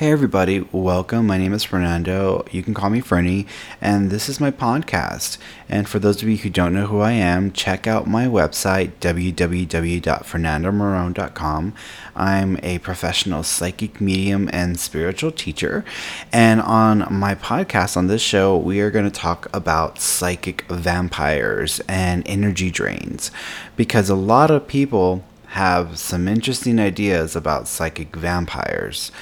Hey, everybody, welcome. My name is Fernando. You can call me Fernie, and this is my podcast. And for those of you who don't know who I am, check out my website, www.fernandomorone.com. I'm a professional psychic medium and spiritual teacher. And on my podcast, on this show, we are going to talk about psychic vampires and energy drains because a lot of people have some interesting ideas about psychic vampires.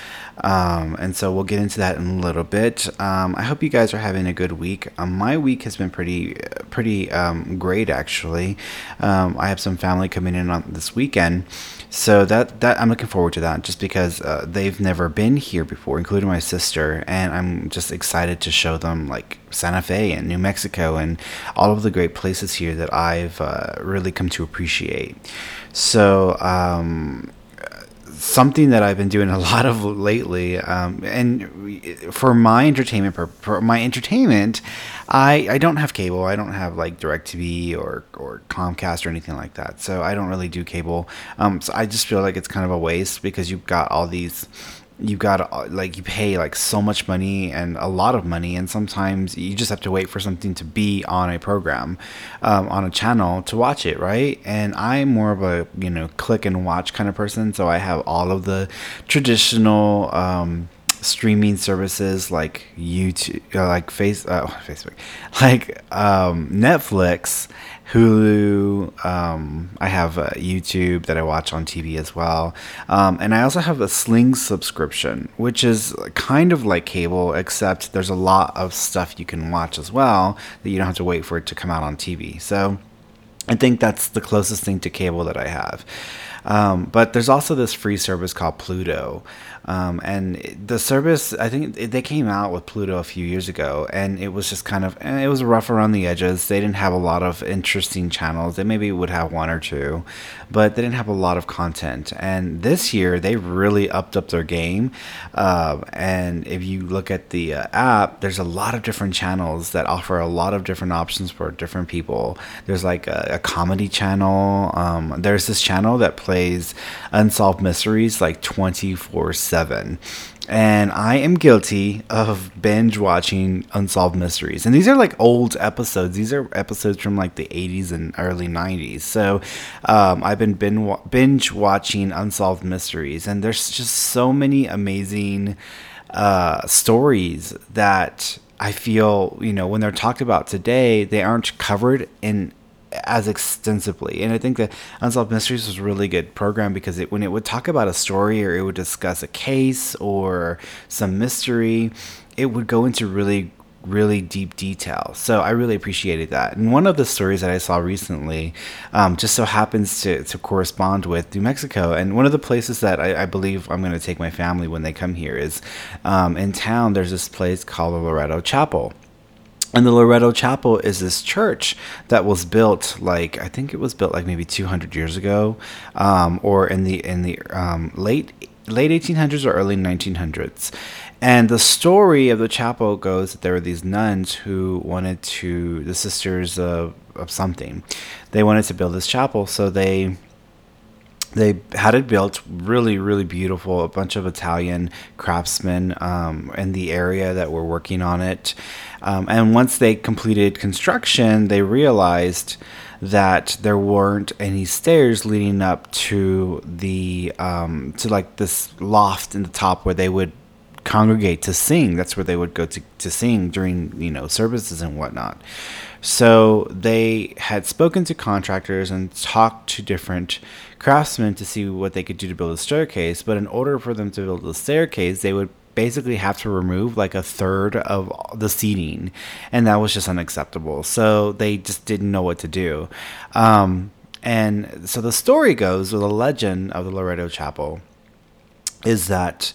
Um, and so we'll get into that in a little bit. Um, I hope you guys are having a good week. Um, my week has been pretty, pretty um, great actually. Um, I have some family coming in on this weekend, so that that I'm looking forward to that. Just because uh, they've never been here before, including my sister, and I'm just excited to show them like Santa Fe and New Mexico and all of the great places here that I've uh, really come to appreciate. So um, something that I've been doing a lot of lately, um, and for my entertainment, for my entertainment, I, I don't have cable. I don't have like DirecTV or or Comcast or anything like that. So I don't really do cable. Um, so I just feel like it's kind of a waste because you've got all these you got like you pay like so much money and a lot of money and sometimes you just have to wait for something to be on a program um, on a channel to watch it right? And i'm more of a you know click and watch kind of person so i have all of the traditional um, streaming services like YouTube, uh, like face, uh, Facebook, like um, Netflix, Hulu. Um, I have uh, YouTube that I watch on TV as well, um, and I also have a Sling subscription, which is kind of like cable, except there's a lot of stuff you can watch as well that you don't have to wait for it to come out on TV. So. I think that's the closest thing to cable that I have. Um, but there's also this free service called Pluto. Um, and the service, I think they came out with Pluto a few years ago, and it was just kind of, eh, it was rough around the edges. They didn't have a lot of interesting channels. They maybe would have one or two, but they didn't have a lot of content. And this year, they really upped up their game. Uh, and if you look at the uh, app, there's a lot of different channels that offer a lot of different options for different people. There's like a, a comedy channel. Um, there's this channel that plays unsolved mysteries like 24 7 and I am guilty of binge watching unsolved mysteries. And these are like old episodes. These are episodes from like the 80s and early 90s. So um, I've been binge watching unsolved mysteries, and there's just so many amazing uh, stories that I feel, you know, when they're talked about today, they aren't covered in as extensively. And I think that Unsolved Mysteries was a really good program because it when it would talk about a story or it would discuss a case or some mystery, it would go into really really deep detail. So I really appreciated that. And one of the stories that I saw recently um, just so happens to, to correspond with New Mexico. And one of the places that I, I believe I'm going to take my family when they come here is um, in town, there's this place called Loretto Chapel. And the Loretto Chapel is this church that was built like I think it was built like maybe 200 years ago, um, or in the in the um, late late 1800s or early 1900s. And the story of the chapel goes that there were these nuns who wanted to the sisters of, of something. They wanted to build this chapel, so they they had it built really really beautiful a bunch of italian craftsmen um, in the area that were working on it um, and once they completed construction, they realized that there weren't any stairs leading up to the um, to like this loft in the top where they would congregate to sing. That's where they would go to, to sing during you know services and whatnot. So they had spoken to contractors and talked to different craftsmen to see what they could do to build a staircase. But in order for them to build a staircase, they would basically have to remove like a third of the seating, and that was just unacceptable. So they just didn't know what to do. Um, and so the story goes, or the legend of the Loretto Chapel, is that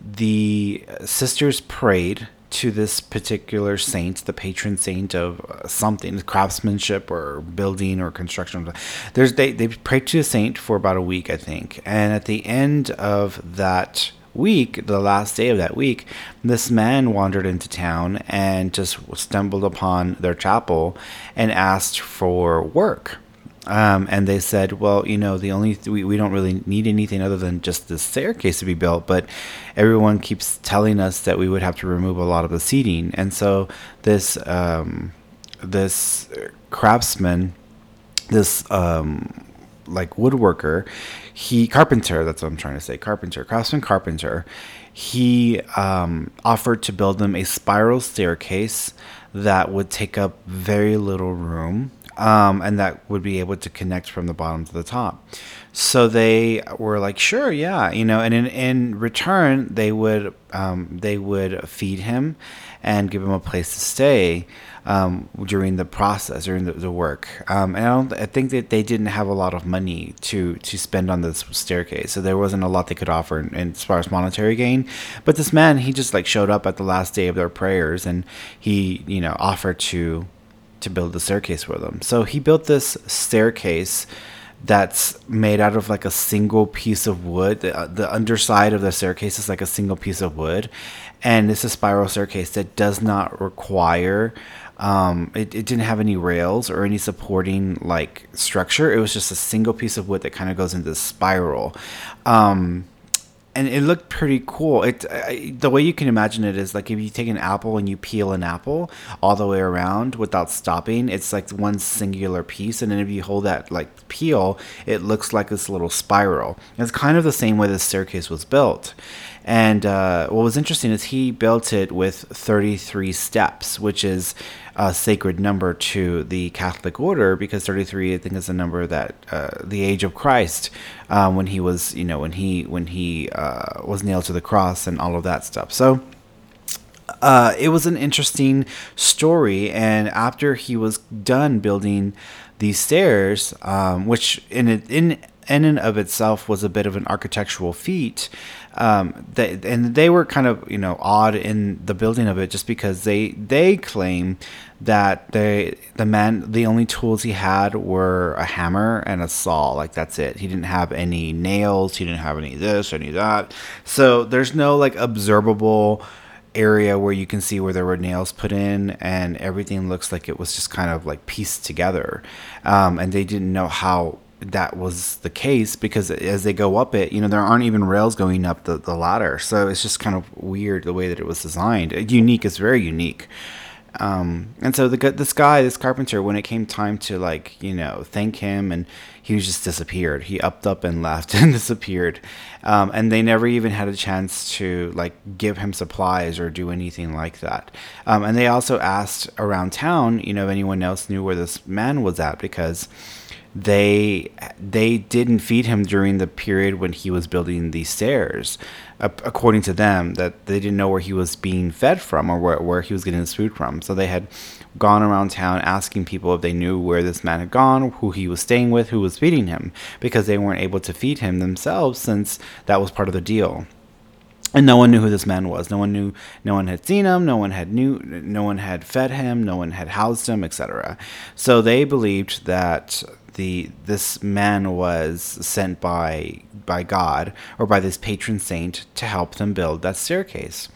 the sisters prayed to this particular saint, the patron saint of uh, something, craftsmanship or building or construction. There's they they prayed to a saint for about a week, I think, and at the end of that week, the last day of that week, this man wandered into town and just stumbled upon their chapel and asked for work. Um, and they said, well, you know, the only th- we, we don't really need anything other than just the staircase to be built, but everyone keeps telling us that we would have to remove a lot of the seating, and so this um, this craftsman, this um, like woodworker, he carpenter. That's what I'm trying to say. Carpenter, craftsman, carpenter. He um, offered to build them a spiral staircase that would take up very little room um, and that would be able to connect from the bottom to the top. So they were like, sure, yeah, you know, and in, in return, they would um, they would feed him and give him a place to stay um, during the process during the, the work. Um, and I, I think that they didn't have a lot of money to to spend on this staircase, so there wasn't a lot they could offer in, in, as far as monetary gain. But this man, he just like showed up at the last day of their prayers, and he you know offered to to build the staircase for them. So he built this staircase that's made out of like a single piece of wood. The, uh, the underside of the staircase is like a single piece of wood, and it's a spiral staircase that does not require. Um, it, it didn't have any rails or any supporting like structure. It was just a single piece of wood that kind of goes into spiral. Um, and it looked pretty cool. It I, the way you can imagine it is like if you take an apple and you peel an apple all the way around without stopping, it's like one singular piece. And then if you hold that like peel, it looks like this little spiral. it's kind of the same way the staircase was built. And uh, what was interesting is he built it with 33 steps, which is a sacred number to the Catholic order because 33, I think, is the number that uh, the age of Christ um, when he was, you know, when he when he uh, was nailed to the cross and all of that stuff. So. Uh, it was an interesting story, and after he was done building these stairs, um, which in in in and of itself was a bit of an architectural feat. Um, they, and they were kind of you know odd in the building of it just because they they claim that they the man the only tools he had were a hammer and a saw. Like that's it. He didn't have any nails. He didn't have any this or any that. So there's no like observable area where you can see where there were nails put in and everything looks like it was just kind of like pieced together. Um, and they didn't know how that was the case because as they go up it, you know, there aren't even rails going up the, the ladder. So it's just kind of weird the way that it was designed. Unique is very unique. Um, and so the this guy, this carpenter, when it came time to like you know thank him, and he was just disappeared. He upped up and left and disappeared, um, and they never even had a chance to like give him supplies or do anything like that. Um, and they also asked around town, you know, if anyone else knew where this man was at because they they didn't feed him during the period when he was building these stairs according to them that they didn't know where he was being fed from or where, where he was getting his food from so they had gone around town asking people if they knew where this man had gone who he was staying with who was feeding him because they weren't able to feed him themselves since that was part of the deal and no one knew who this man was. No one knew. No one had seen him. No one had knew. No one had fed him. No one had housed him, etc. So they believed that the this man was sent by by God or by this patron saint to help them build that staircase.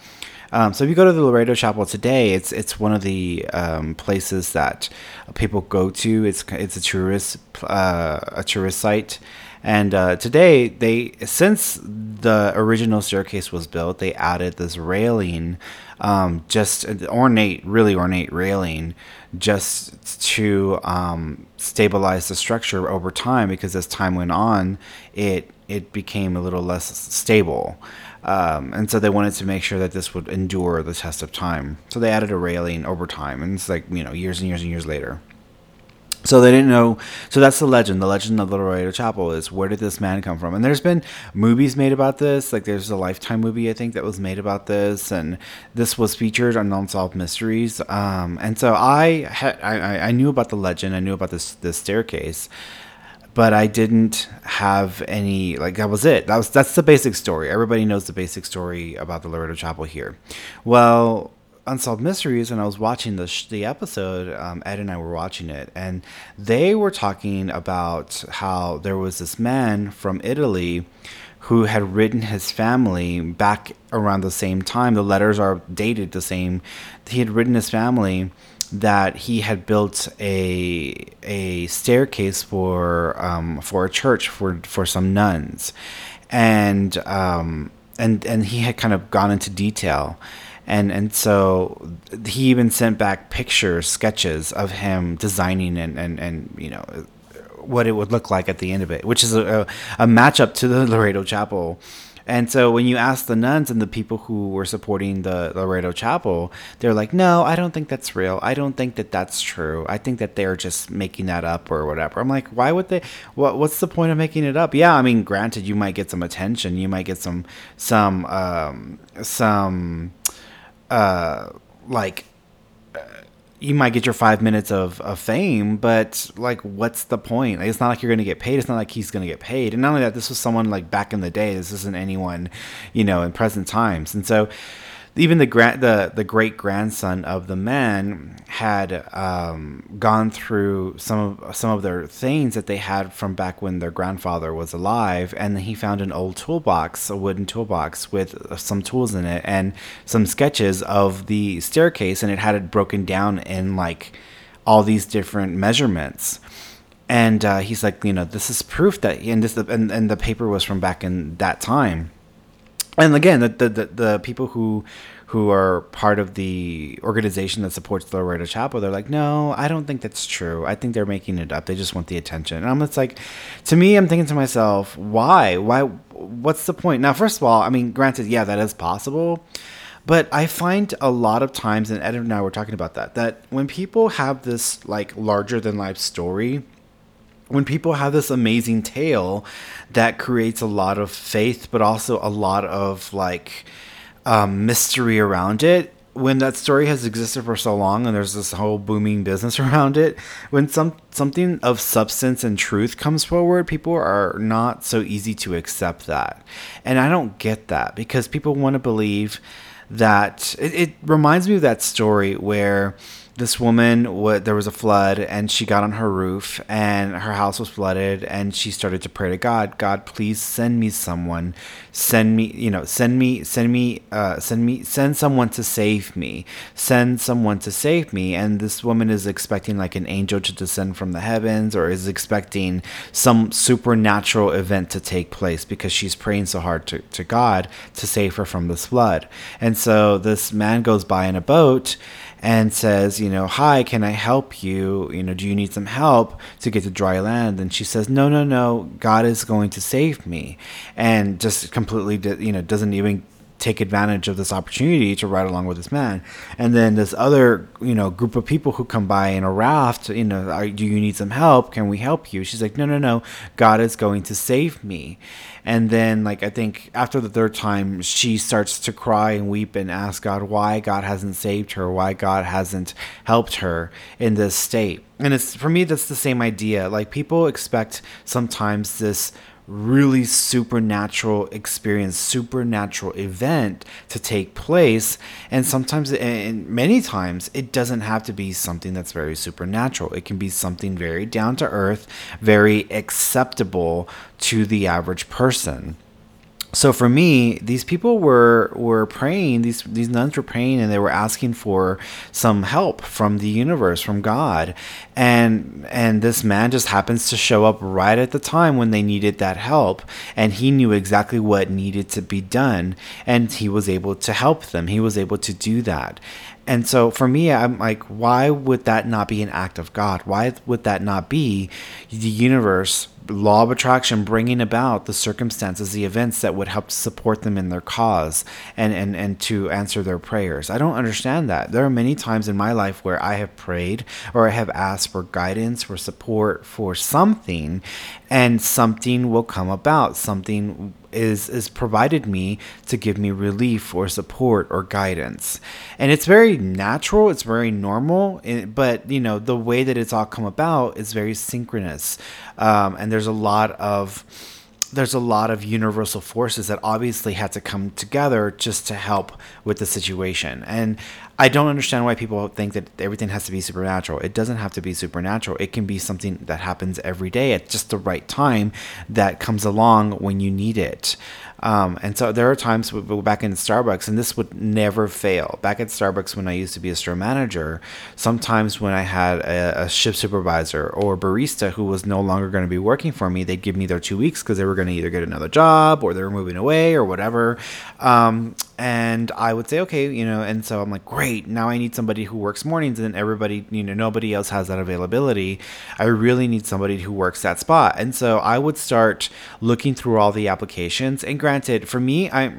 Um, so if you go to the Loretto Chapel today, it's it's one of the um, places that people go to. It's it's a tourist uh, a tourist site, and uh, today they since the original staircase was built, they added this railing, um, just ornate, really ornate railing just to um, stabilize the structure over time because as time went on, it it became a little less stable. Um, and so they wanted to make sure that this would endure the test of time. So they added a railing over time, and it's like you know years and years and years later. So they didn't know. So that's the legend. The legend of the Loretto Chapel is where did this man come from? And there's been movies made about this. Like there's a Lifetime movie I think that was made about this, and this was featured on Unsolved Mysteries. Um, and so I, had, I I knew about the legend. I knew about this this staircase, but I didn't have any like that was it. That was that's the basic story. Everybody knows the basic story about the Loretto Chapel here. Well, Unsolved Mysteries, and I was watching the sh- the episode. Um, Ed and I were watching it, and they were talking about how there was this man from Italy who had written his family back around the same time. The letters are dated the same. He had written his family that he had built a a staircase for um, for a church for for some nuns, and um, and and he had kind of gone into detail. And, and so he even sent back pictures, sketches of him designing and, and, and you know what it would look like at the end of it, which is a, a, a matchup to the Loretto Chapel and so when you ask the nuns and the people who were supporting the Loretto Chapel, they're like, no, I don't think that's real. I don't think that that's true. I think that they're just making that up or whatever. I'm like, why would they? What What's the point of making it up? Yeah, I mean, granted, you might get some attention. You might get some some um, some uh, like you might get your five minutes of, of fame, but like, what's the point? Like, it's not like you're going to get paid. It's not like he's going to get paid. And not only that, this was someone like back in the day. This isn't anyone, you know, in present times. And so, even the the the great grandson of the man had um, gone through some of some of their things that they had from back when their grandfather was alive, and he found an old toolbox, a wooden toolbox with some tools in it and some sketches of the staircase, and it had it broken down in like all these different measurements. And uh, he's like, you know, this is proof that, and this, and, and the paper was from back in that time and again, the, the, the, the, people who who are part of the organization that supports the Loretto Chapel, they're like, no, I don't think that's true. I think they're making it up. They just want the attention. And I'm just like, to me, I'm thinking to myself, why? Why? What's the point? Now, first of all, I mean, granted, yeah, that is possible. But I find a lot of times, and Ed and I were talking about that, that when people have this like larger than life story, when people have this amazing tale that creates a lot of faith, but also a lot of like um, mystery around it. When that story has existed for so long and there's this whole booming business around it, when some something of substance and truth comes forward, people are not so easy to accept that. And I don't get that because people want to believe that it, it reminds me of that story where this woman w- there was a flood and she got on her roof and her house was flooded and she started to pray to god god please send me someone. Send me you know send me send me uh, send me send someone to save me. Send someone to save me. And this woman is expecting like an angel to descend from the heavens or is expecting some supernatural event to take place because she's praying so hard to, to god to save her from this flood. And so this man goes by in a boat and says, you know, hi, can I help you? You know, do you need some help to get to dry land? And she says, no, no, no, God is going to save me. And just completely, you know, doesn't even take advantage of this opportunity to ride along with this man. And then this other, you know, group of people who come by in a raft, you know, do you need some help? Can we help you? She's like, no, no, no, God is going to save me. And then, like, I think after the third time, she starts to cry and weep and ask God why God hasn't saved her, why God hasn't helped her in this state. And it's for me, that's the same idea. Like, people expect sometimes this really supernatural experience, supernatural event to take place. And sometimes, and many times, it doesn't have to be something that's very supernatural. It can be something very down to earth, very acceptable to the average person so for me, these people were were praying. These these nuns were praying, and they were asking for some help from the universe, from God, and and this man just happens to show up right at the time when they needed that help, and he knew exactly what needed to be done, and he was able to help them. He was able to do that, and so for me, I'm like, why would that not be an act of God? Why would that not be the universe, law of attraction, bringing about the circumstances, the events that would help support them in their cause and, and, and to answer their prayers? I don't understand that. There are many times in my life where I have prayed or I have asked for guidance, for support, for something, and something will come about. Something is is provided me to give me relief or support or guidance and it's very natural it's very normal eh, but you know the way that it's all come about is very synchronous um, and there's a lot of there's a lot of universal forces that obviously had to come together just to help with the situation. And I don't understand why people think that everything has to be supernatural. It doesn't have to be supernatural. It can be something that happens every day at just the right time that comes along when you need it. Um, and so there are times back in Starbucks, and this would never fail. Back at Starbucks, when I used to be a store manager, sometimes when I had a, a shift supervisor or barista who was no longer going to be working for me, they'd give me their two weeks because they were going to either get another job or they were moving away or whatever. Um, and I would say, okay, you know, and so I'm like, great, now I need somebody who works mornings, and everybody, you know, nobody else has that availability. I really need somebody who works that spot. And so I would start looking through all the applications. And granted, for me, I,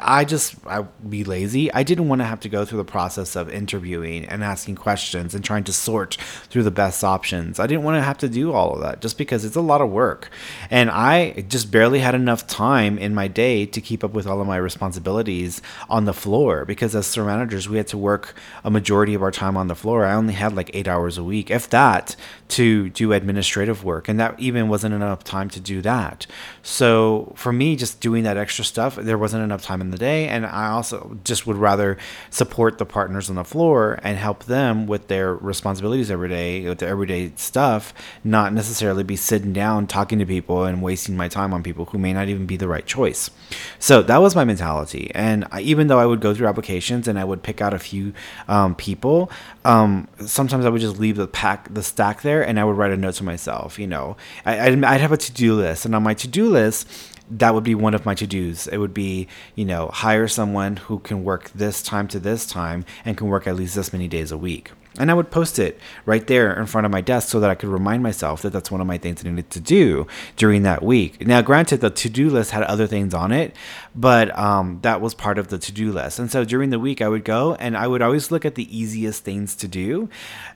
I just, I be lazy. I didn't want to have to go through the process of interviewing and asking questions and trying to sort through the best options. I didn't want to have to do all of that just because it's a lot of work. And I just barely had enough time in my day to keep up with all of my responsibilities on the floor because as store managers, we had to work a majority of our time on the floor. I only had like eight hours a week, if that, to do administrative work. And that even wasn't enough time to do that. So for me, just doing that extra stuff, there wasn't enough time in the day. And I also just would rather support the partners on the floor and help them with their responsibilities every day, with their everyday stuff, not necessarily be sitting down talking to people and wasting my time on people who may not even be the right choice. So that was my mentality. And I, even though I would go through applications and I would pick out a few um, people, um, sometimes I would just leave the pack, the stack there, and I would write a note to myself. You know, I, I'd, I'd have a to do list, and on my to do list, that would be one of my to dos. It would be, you know, hire someone who can work this time to this time and can work at least this many days a week. And I would post it right there in front of my desk so that I could remind myself that that's one of my things I needed to do during that week. Now, granted, the to do list had other things on it, but um, that was part of the to do list. And so during the week, I would go and I would always look at the easiest things to do,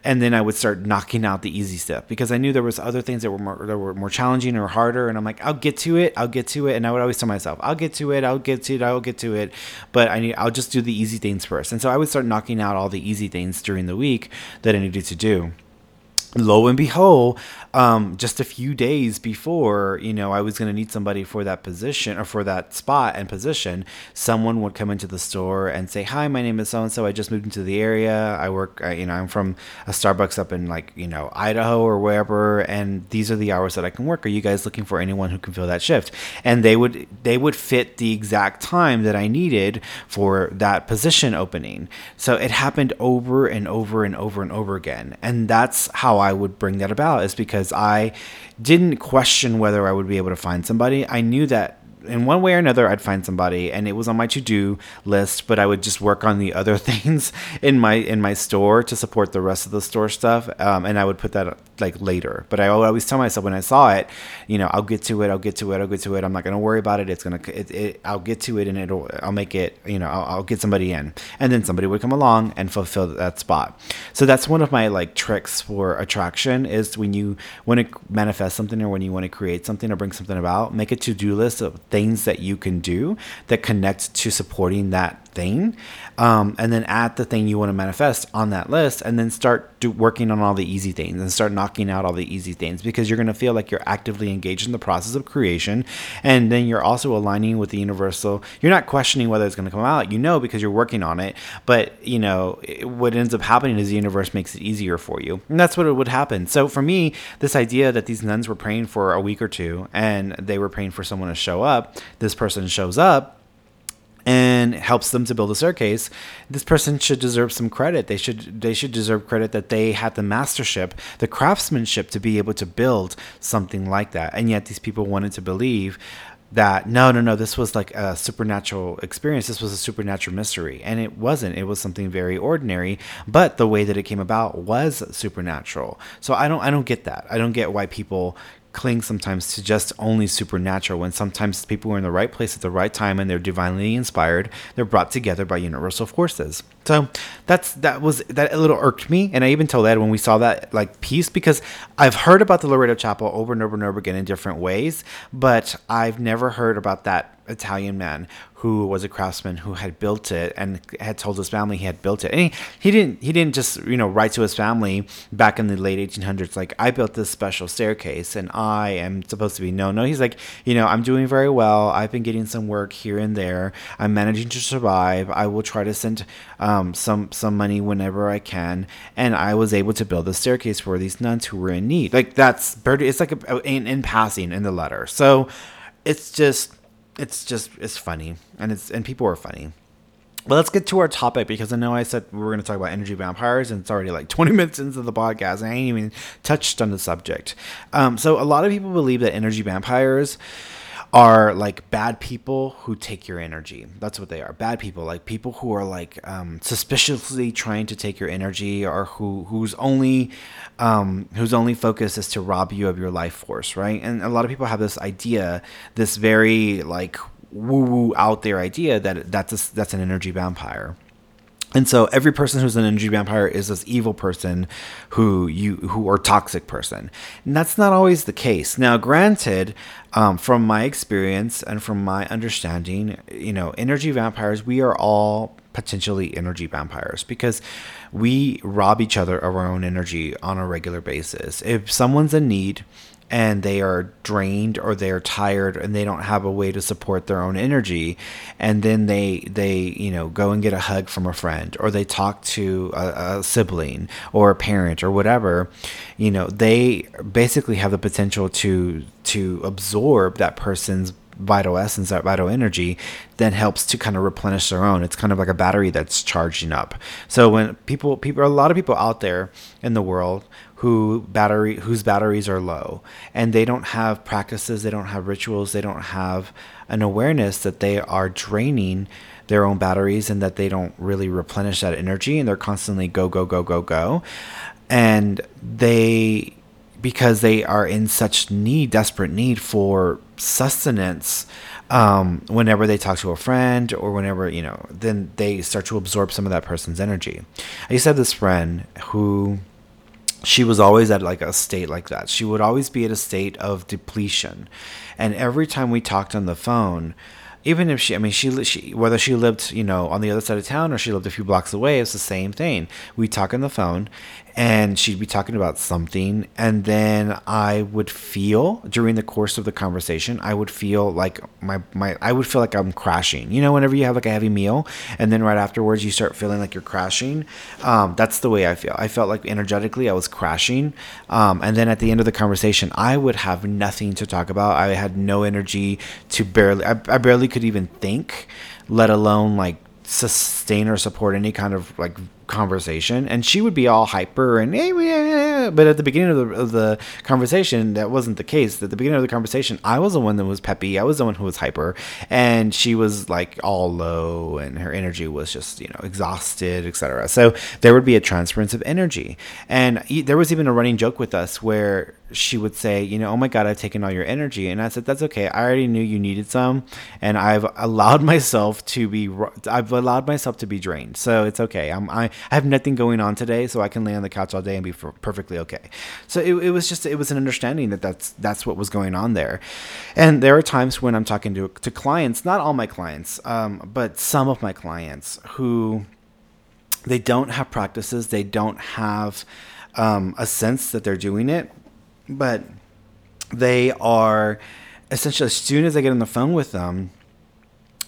and then I would start knocking out the easy stuff because I knew there was other things that were more that were more challenging or harder. And I'm like, I'll get to it, I'll get to it, and I would always tell myself, I'll get to it, I'll get to it, I'll get to it, but I need, I'll just do the easy things first. And so I would start knocking out all the easy things during the week that I needed to do. Lo and behold, um, just a few days before, you know, I was going to need somebody for that position or for that spot and position, someone would come into the store and say, "Hi, my name is so and so. I just moved into the area. I work, I, you know, I'm from a Starbucks up in like, you know, Idaho or wherever, and these are the hours that I can work. Are you guys looking for anyone who can fill that shift?" And they would they would fit the exact time that I needed for that position opening. So it happened over and over and over and over again, and that's how I would bring that about is because I didn't question whether I would be able to find somebody. I knew that in one way or another I'd find somebody and it was on my to-do list but I would just work on the other things in my in my store to support the rest of the store stuff um, and I would put that like later. But I always tell myself when I saw it you know I'll get to it I'll get to it I'll get to it I'm not gonna worry about it it's gonna it, it, I'll get to it and it'll I'll make it you know I'll, I'll get somebody in. And then somebody would come along and fulfill that spot. So that's one of my like tricks for attraction is when you want to manifest something or when you want to create something or bring something about make a to-do list of things that you can do that connect to supporting that thing um, and then add the thing you want to manifest on that list and then start do, working on all the easy things and start knocking out all the easy things because you're going to feel like you're actively engaged in the process of creation and then you're also aligning with the universal. You're not questioning whether it's going to come out you know because you're working on it but you know what ends up happening is the universe makes it easier for you and that's what it would happen. So for me this idea that these nuns were praying for a week or two and they were praying for someone to show up this person shows up and helps them to build a staircase this person should deserve some credit. They should they should deserve credit that they had the mastership the craftsmanship to be able to build something like that. And yet these people wanted to believe that no no no this was like a supernatural experience. This was a supernatural mystery. And it wasn't. It was something very ordinary. But the way that it came about was supernatural. So i don't i don't get that. I don't get why people cling sometimes to just only supernatural when sometimes people are in the right place at the right time and they're divinely inspired they're brought together by universal forces. So that's that was that a little irked me and i even told ed when we saw that like piece because i've heard about the loretto chapel over and over and over again in different ways but i've never heard about that Italian man who was a craftsman who had built it and had told his family he had built it. And he, he didn't he didn't just you know write to his family back in the late 1800s like I built this special staircase and I am supposed to be no no he's like you know I'm doing very well. I've been getting some work here and there. I'm managing to survive. I will try to send um, some some money whenever I can, and I was able to build the staircase for these nuns who were in need. Like that's it's like a, in, in passing in the letter. So it's just it's just it's funny and it's and people are funny. Well, let's get to our topic because I know I said we were going to talk about energy vampires, and it's already like 20 minutes into the podcast, and I ain't even touched on the subject. Um, so, a lot of people believe that energy vampires are like bad people who take your energy. That's what they are. Bad people, like people who are like um, suspiciously trying to take your energy, or who whose only um, whose only focus is to rob you of your life force, right? And a lot of people have this idea, this very like woo woo out there idea that that's a, that's an energy vampire. And so every person who's an energy vampire is this evil person who you who are toxic person. And that's not always the case. Now, granted, um, from my experience and from my understanding, you know, energy vampires, we are all potentially energy vampires because we rob each other of our own energy on a regular basis. If someone's in need, and they are drained or they are tired and they don't have a way to support their own energy and then they they you know go and get a hug from a friend or they talk to a, a sibling or a parent or whatever you know they basically have the potential to to absorb that person's vital essence, that vital energy, then helps to kind of replenish their own. It's kind of like a battery that's charging up. So when people, people, a lot of people out there in the world who battery whose batteries are low. And they don't have practices they don't have rituals they don't have an awareness that they are draining their own batteries and that they don't really replenish that energy and they're constantly go go go go go. And they because they are in such need desperate need for sustenance um, whenever they talk to a friend or whenever you know then they start to absorb some of that person's energy. I used to have this friend who she was always at like a state like that. She would always be at a state of depletion. And every time we talked on the phone, even if she, I mean, she, she, whether she lived, you know, on the other side of town or she lived a few blocks away, it's the same thing. We talk on the phone, and she'd be talking about something and then i would feel during the course of the conversation i would feel like my, my i would feel like i'm crashing. You know whenever you have like a heavy meal and then right afterwards you start feeling like you're crashing um, that's the way i feel. I felt like energetically i was crashing um, and then at the end of the conversation i would have nothing to talk about. I had no energy to barely I, I barely could even think let alone like sustain or support any kind of like conversation and she would be all hyper and eh, eh, eh, but at the beginning of the, of the conversation that wasn't the case. At the beginning of the conversation i was the one that was peppy. I was the one who was hyper and she was like all low and her energy was just you know exhausted etc so there would be a transference of energy. And there was even a running joke with us where she would say, you know, oh my God, I've taken all your energy. And I said, that's okay. I already knew you needed some. And I've allowed myself to be, I've allowed myself to be drained. So it's okay. I'm, I, I have nothing going on today. So I can lay on the couch all day and be perfectly okay. So it, it was just, it was an understanding that that's, that's what was going on there. And there are times when I'm talking to, to clients, not all my clients, um, but some of my clients who they don't have practices. They don't have, um, a sense that they're doing it but they are essentially as soon as I get on the phone with them,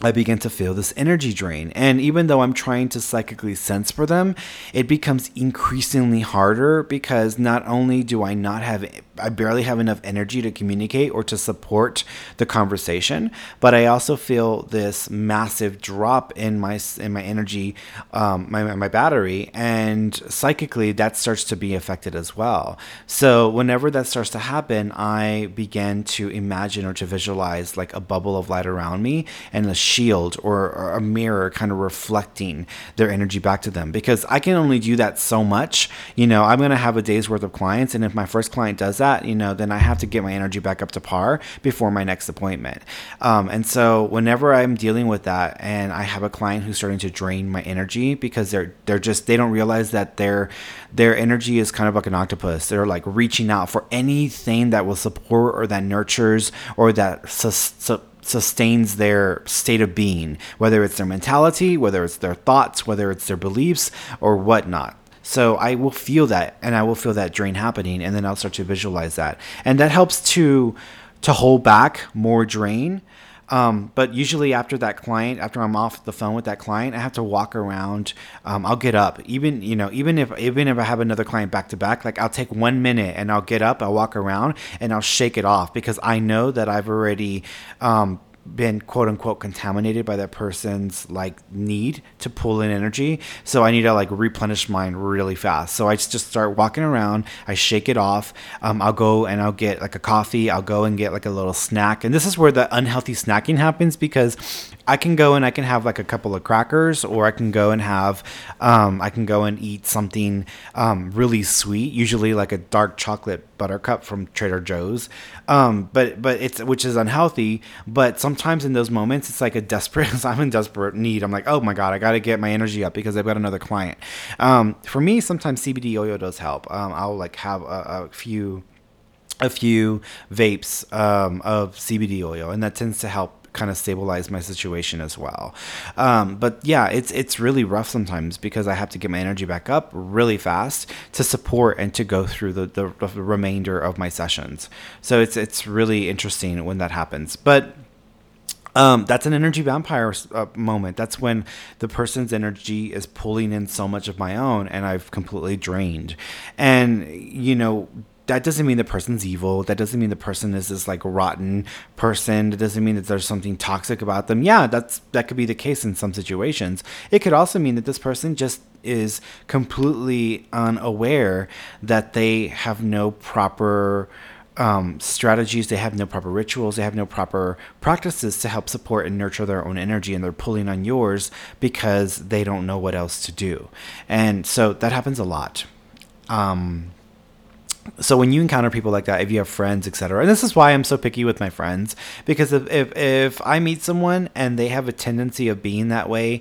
I begin to feel this energy drain. And even though I'm trying to psychically sense for them, it becomes increasingly harder because not only do I not have, I barely have enough energy to communicate or to support the conversation, but I also feel this massive drop in my in my energy, um, my my battery, and psychically that starts to be affected as well. So whenever that starts to happen, I begin to imagine or to visualize like a bubble of light around me and a shield or, or, a mirror kind of reflecting their energy back to them because I can only do that so much. You know, I'm going to have a day's worth of clients. And if my first client does that, you know, then I have to get my energy back up to par before my next appointment. Um, and so whenever I'm dealing with that and I have a client who's starting to drain my energy because they're, they're just, they don't realize that their, their energy is kind of like an octopus. They're like reaching out for anything that will support or that nurtures or that sus- sustains their state of being, whether it's their mentality, whether it's their thoughts, whether it's their beliefs, or whatnot. So I will feel that, and I will feel that drain happening, and then I'll start to visualize that, and that helps to to hold back more drain. Um, but usually after that client, after I'm off the phone with that client, I have to walk around. Um, I'll get up, even you know, even if even if I have another client back to back, like I'll take one minute and I'll get up, I'll walk around, and I'll shake it off because I know that I've already um, been quote unquote contaminated by that person's like need to pull in energy. So I need to like replenish mine really fast. So I just start walking around. I shake it off. Um, I'll go and I'll get like a coffee. I'll go and get like a little snack. And this is where the unhealthy snacking happens because I can go and I can have like a couple of crackers, or I can go and have, um, I can go and eat something um, really sweet, usually like a dark chocolate buttercup from Trader Joe's. Um, but but it's which is unhealthy. But sometimes in those moments, it's like a desperate. I'm in desperate need. I'm like, oh my god, I got to get my energy up because I've got another client. Um, for me, sometimes CBD oil does help. Um, I'll like have a, a few a few vapes um, of CBD oil, and that tends to help kind of stabilize my situation as well. Um, but yeah, it's it's really rough sometimes because I have to get my energy back up really fast to support and to go through the, the, the remainder of my sessions. So it's it's really interesting when that happens. But um, that's an energy vampire uh, moment. That's when the person's energy is pulling in so much of my own, and I've completely drained. And you know, that doesn't mean the person's evil. That doesn't mean the person is this like rotten person. It doesn't mean that there's something toxic about them. Yeah, that's that could be the case in some situations. It could also mean that this person just is completely unaware that they have no proper um, strategies, they have no proper rituals, they have no proper practices to help support and nurture their own energy, and they're pulling on yours because they don't know what else to do. And so that happens a lot. Um, so when you encounter people like that if you have friends etc and this is why i'm so picky with my friends because if if, if i meet someone and they have a tendency of being that way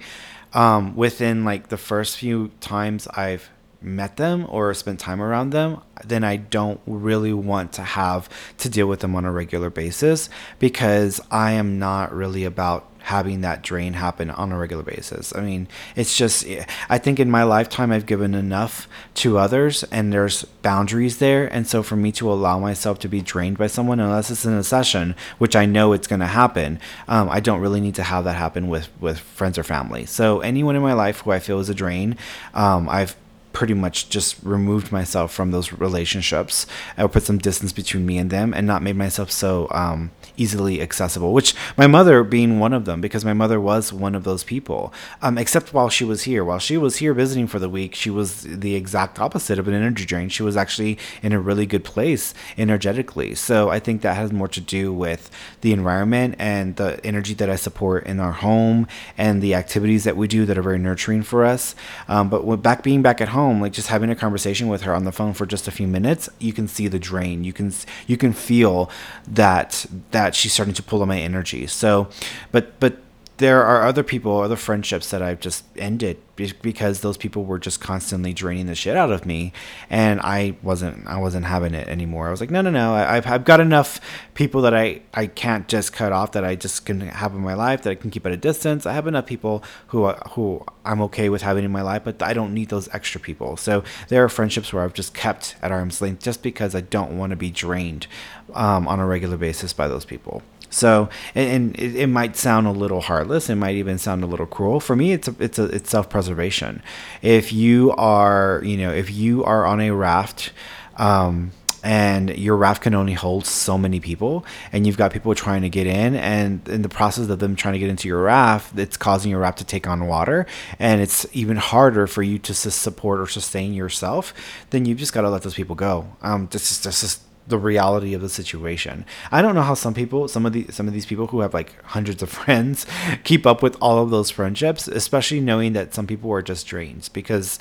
um, within like the first few times i've met them or spent time around them then i don't really want to have to deal with them on a regular basis because i am not really about having that drain happen on a regular basis. I mean, it's just, I think in my lifetime, I've given enough to others and there's boundaries there. And so for me to allow myself to be drained by someone, unless it's in a session, which I know it's going to happen, um, I don't really need to have that happen with, with friends or family. So anyone in my life who I feel is a drain, um, I've pretty much just removed myself from those relationships. Or put some distance between me and them and not made myself so um, easily accessible which my mother being one of them because my mother was one of those people. Um, except while she was here. While she was here visiting for the week she was the exact opposite of an energy drain. She was actually in a really good place energetically. So i think that has more to do with the environment and the energy that i support in our home and the activities that we do that are very nurturing for us. Um, but back being back at home home, like just having a conversation with her on the phone for just a few minutes, you can see the drain. You can you can feel that that she's starting to pull on my energy. So, but but there are other people, other friendships that I've just ended because those people were just constantly draining the shit out of me, and I wasn't, I wasn't having it anymore. I was like, no, no, no, I, have I've got enough people that I, I can't just cut off that I just can have in my life that I can keep at a distance. I have enough people who, who I'm okay with having in my life, but I don't need those extra people. So there are friendships where I've just kept at arm's length just because I don't want to be drained um, on a regular basis by those people. So, and, and it, it, might sound a little heartless. It might even sound a little cruel. For me, it's a, it's a, it's self preservation. If you are, you know, if you are on a raft, um, and your raft can only hold so many people and you've got people trying to get in and in the process of them trying to get into your raft it's causing your raft to take on water and it's even harder for you to support or sustain yourself then you've just got to let those people go um this is this is the reality of the situation. I don't know how some people, some of the some of these people who have like hundreds of friends, keep up with all of those friendships, especially knowing that some people are just drains because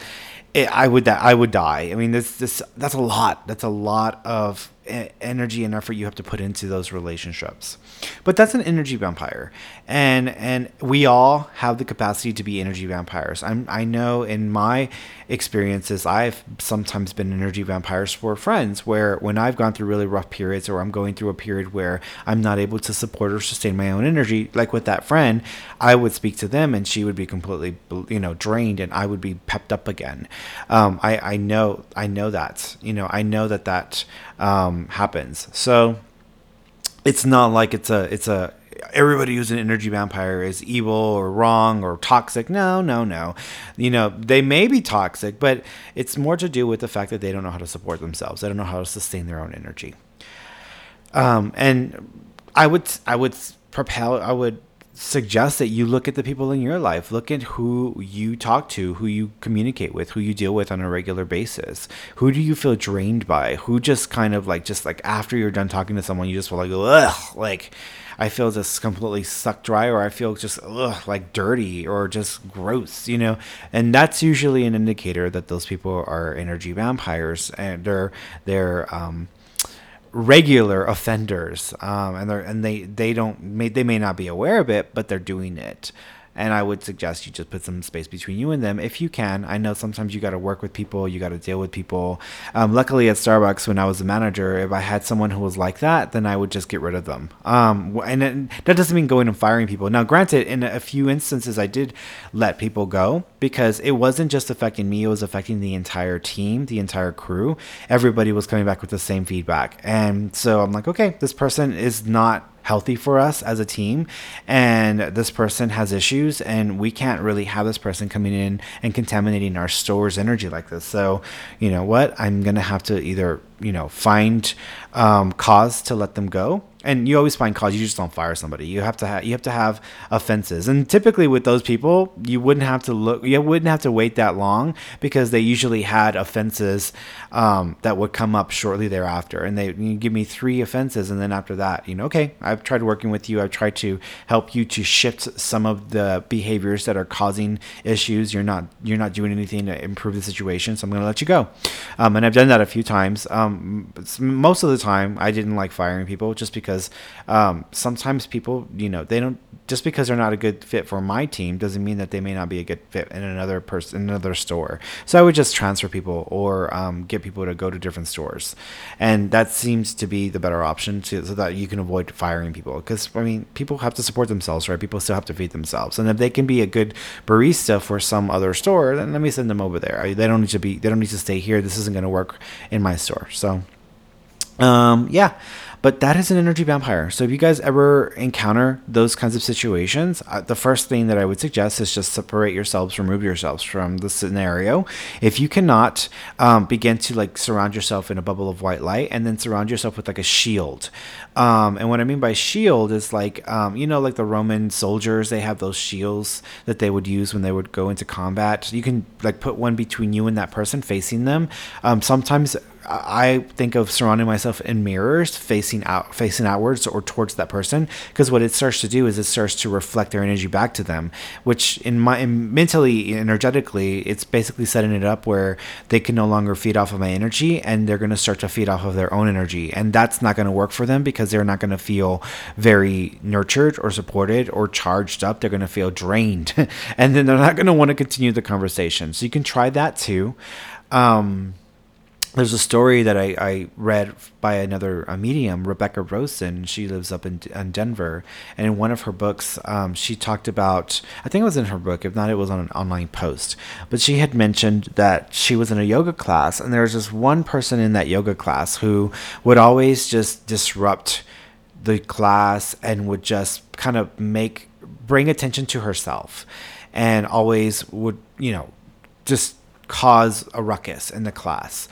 it, I would I would die. I mean, this this that's a lot. That's a lot of energy and effort you have to put into those relationships. But that's an energy vampire, and and we all have the capacity to be energy vampires. I'm I know in my experiences, I've sometimes been energy vampires for friends where when I've gone through really rough periods or I'm going through a period where I'm not able to support or sustain my own energy, like with that friend, I would speak to them and she would be completely, you know, drained and I would be pepped up again. Um, I, I know, I know that, you know, I know that that um, happens. So it's not like it's a, it's a, everybody who's an energy vampire is evil or wrong or toxic. No, no, no. You know, they may be toxic, but it's more to do with the fact that they don't know how to support themselves. They don't know how to sustain their own energy. Um, and I would, I would propel, I would suggest that you look at the people in your life. Look at who you talk to, who you communicate with, who you deal with on a regular basis. Who do you feel drained by? Who just kind of like, just like after you're done talking to someone, you just feel like, ugh, like, I feel just completely sucked dry, or I feel just ugh, like dirty or just gross, you know. And that's usually an indicator that those people are energy vampires, and they're they're um, regular offenders, um, and they and they they don't may, they may not be aware of it, but they're doing it and I would suggest you just put some space between you and them if you can. I know sometimes you got to work with people, you got to deal with people. Um, luckily, at Starbucks, when I was a manager, if I had someone who was like that, then I would just get rid of them. Um, and it, that doesn't mean going and firing people. Now, granted, in a few instances, I did let people go because it wasn't just affecting me, it was affecting the entire team, the entire crew. Everybody was coming back with the same feedback. And so I'm like, okay, this person is not healthy for us as a team and this person has issues and we can't really have this person coming in and contaminating our store's energy like this. So you know what? I'm gonna have to either you know find um, cause to let them go and you always find cause you just don't fire somebody. You have to have you have to have offenses. And typically with those people you wouldn't have to look you wouldn't have to wait that long because they usually had offenses um, that would come up shortly thereafter. And they give me three offenses and then after that you know okay i've tried working with you. I've tried to help you to shift some of the behaviors that are causing issues. You're not you're not doing anything to improve the situation so i'm going to let you go. Um, and i've done that a few times. Um, most of the time i didn't like firing people just because because um, sometimes people, you know, they don't just because they're not a good fit for my team doesn't mean that they may not be a good fit in another person, another store. So I would just transfer people or um, get people to go to different stores, and that seems to be the better option to, so that you can avoid firing people. Because I mean, people have to support themselves, right? People still have to feed themselves, and if they can be a good barista for some other store, then let me send them over there. They don't need to be. They don't need to stay here. This isn't going to work in my store. So, um, yeah. But that is an energy vampire. So if you guys ever encounter those kinds of situations, uh, the first thing that I would suggest is just separate yourselves, remove yourselves from the scenario. If you cannot um, begin to like surround yourself in a bubble of white light and then surround yourself with like a shield. Um, and what I mean by shield is like, um, you know, like the Roman soldiers, they have those shields that they would use when they would go into combat. You can like put one between you and that person facing them. Um, sometimes I think of surrounding myself in mirrors facing out facing outwards or towards that person because what it starts to do is it starts to reflect their energy back to them which in my in mentally energetically it's basically setting it up where they can no longer feed off of my energy and they're going to start to feed off of their own energy. And that's not going to work for them because they're not going to feel very nurtured or supported or charged up. They're going to feel drained and then they're not going to want to continue the conversation. So you can try that too. Um, there's a story that I, I read by another a medium, Rebecca Rosen. She lives up in, in Denver. And in one of her books, um, she talked about, I think it was in her book, if not, it was on an online post. But she had mentioned that she was in a yoga class, and there was just one person in that yoga class who would always just disrupt the class and would just kind of make, bring attention to herself and always would, you know, just cause a ruckus in the class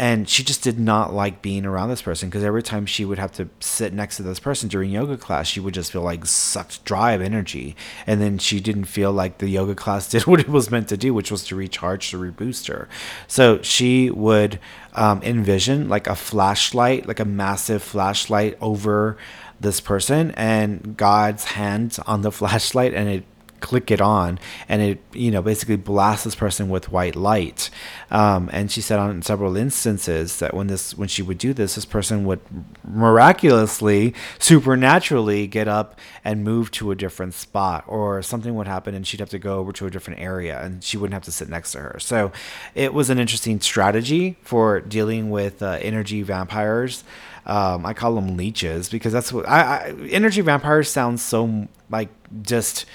and she just did not like being around this person because every time she would have to sit next to this person during yoga class she would just feel like sucked dry of energy. And then she didn't feel like the yoga class did what it was meant to do which was to recharge to reboost her. So she would um, envision like a flashlight like a massive flashlight over this person and god's hand on the flashlight and it click it on and it you know basically blasts this person with white light. Um, and she said on several instances that when this when she would do this this person would miraculously supernaturally get up and move to a different spot or something would happen and she'd have to go over to a different area and she wouldn't have to sit next to her. So it was an interesting strategy for dealing with uh, energy vampires. Um, I call them leeches because that's what I, I energy vampires sounds so like just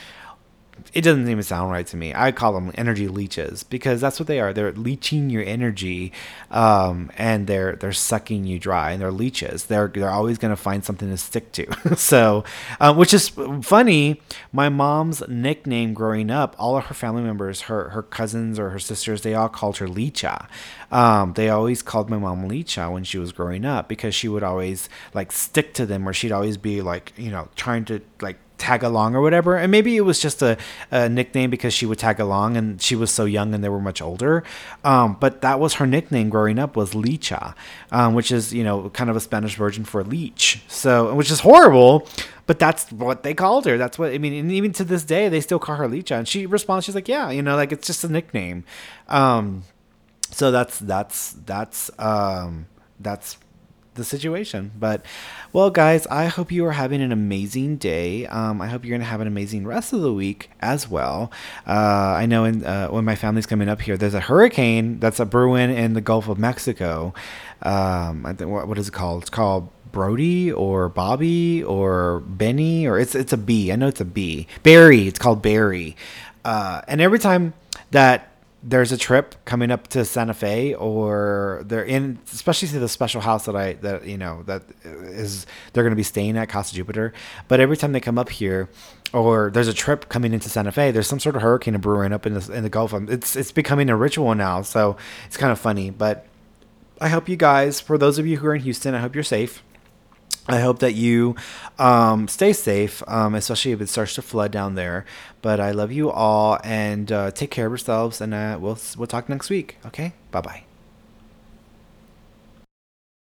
it doesn't even sound right to me. I call them energy leeches because that's what they are. They're leeching your energy, um, and they're they're sucking you dry. And they're leeches. They're they're always going to find something to stick to. so, um, which is funny. My mom's nickname growing up, all of her family members, her her cousins or her sisters, they all called her Licha. Um, they always called my mom Licha when she was growing up because she would always like stick to them, or she'd always be like you know trying to like tag along or whatever. And maybe it was just a, a, nickname because she would tag along and she was so young and they were much older. Um, but that was her nickname growing up was Licha, um, which is, you know, kind of a Spanish version for leech. So, which is horrible, but that's what they called her. That's what, I mean, and even to this day, they still call her Licha. And she responds, she's like, yeah, you know, like it's just a nickname. Um, so that's, that's, that's, um, that's the situation. But, well, guys, I hope you are having an amazing day. Um, I hope you're going to have an amazing rest of the week as well. Uh, I know in, uh, when my family's coming up here, there's a hurricane that's a brewing in the Gulf of Mexico. Um, I think, what, what is it called? It's called Brody or Bobby or Benny or it's it's a B. I know it's a B. Barry. It's called Barry. Uh, and every time that there's a trip coming up to Santa Fe or they're in especially to the special house that I that you know that is they're going to be staying at Casa Jupiter. But every time they come up here or there's a trip coming into Santa Fe there's some sort of hurricane brewing up in the in the Gulf it's it's becoming a ritual now so it's kind of funny. But I hope you guys for those of you who are in Houston I hope you're safe I hope that you um, stay safe, um, especially if it starts to flood down there. But I love you all and uh, take care of yourselves, and uh, we'll we'll talk next week. Okay, bye bye.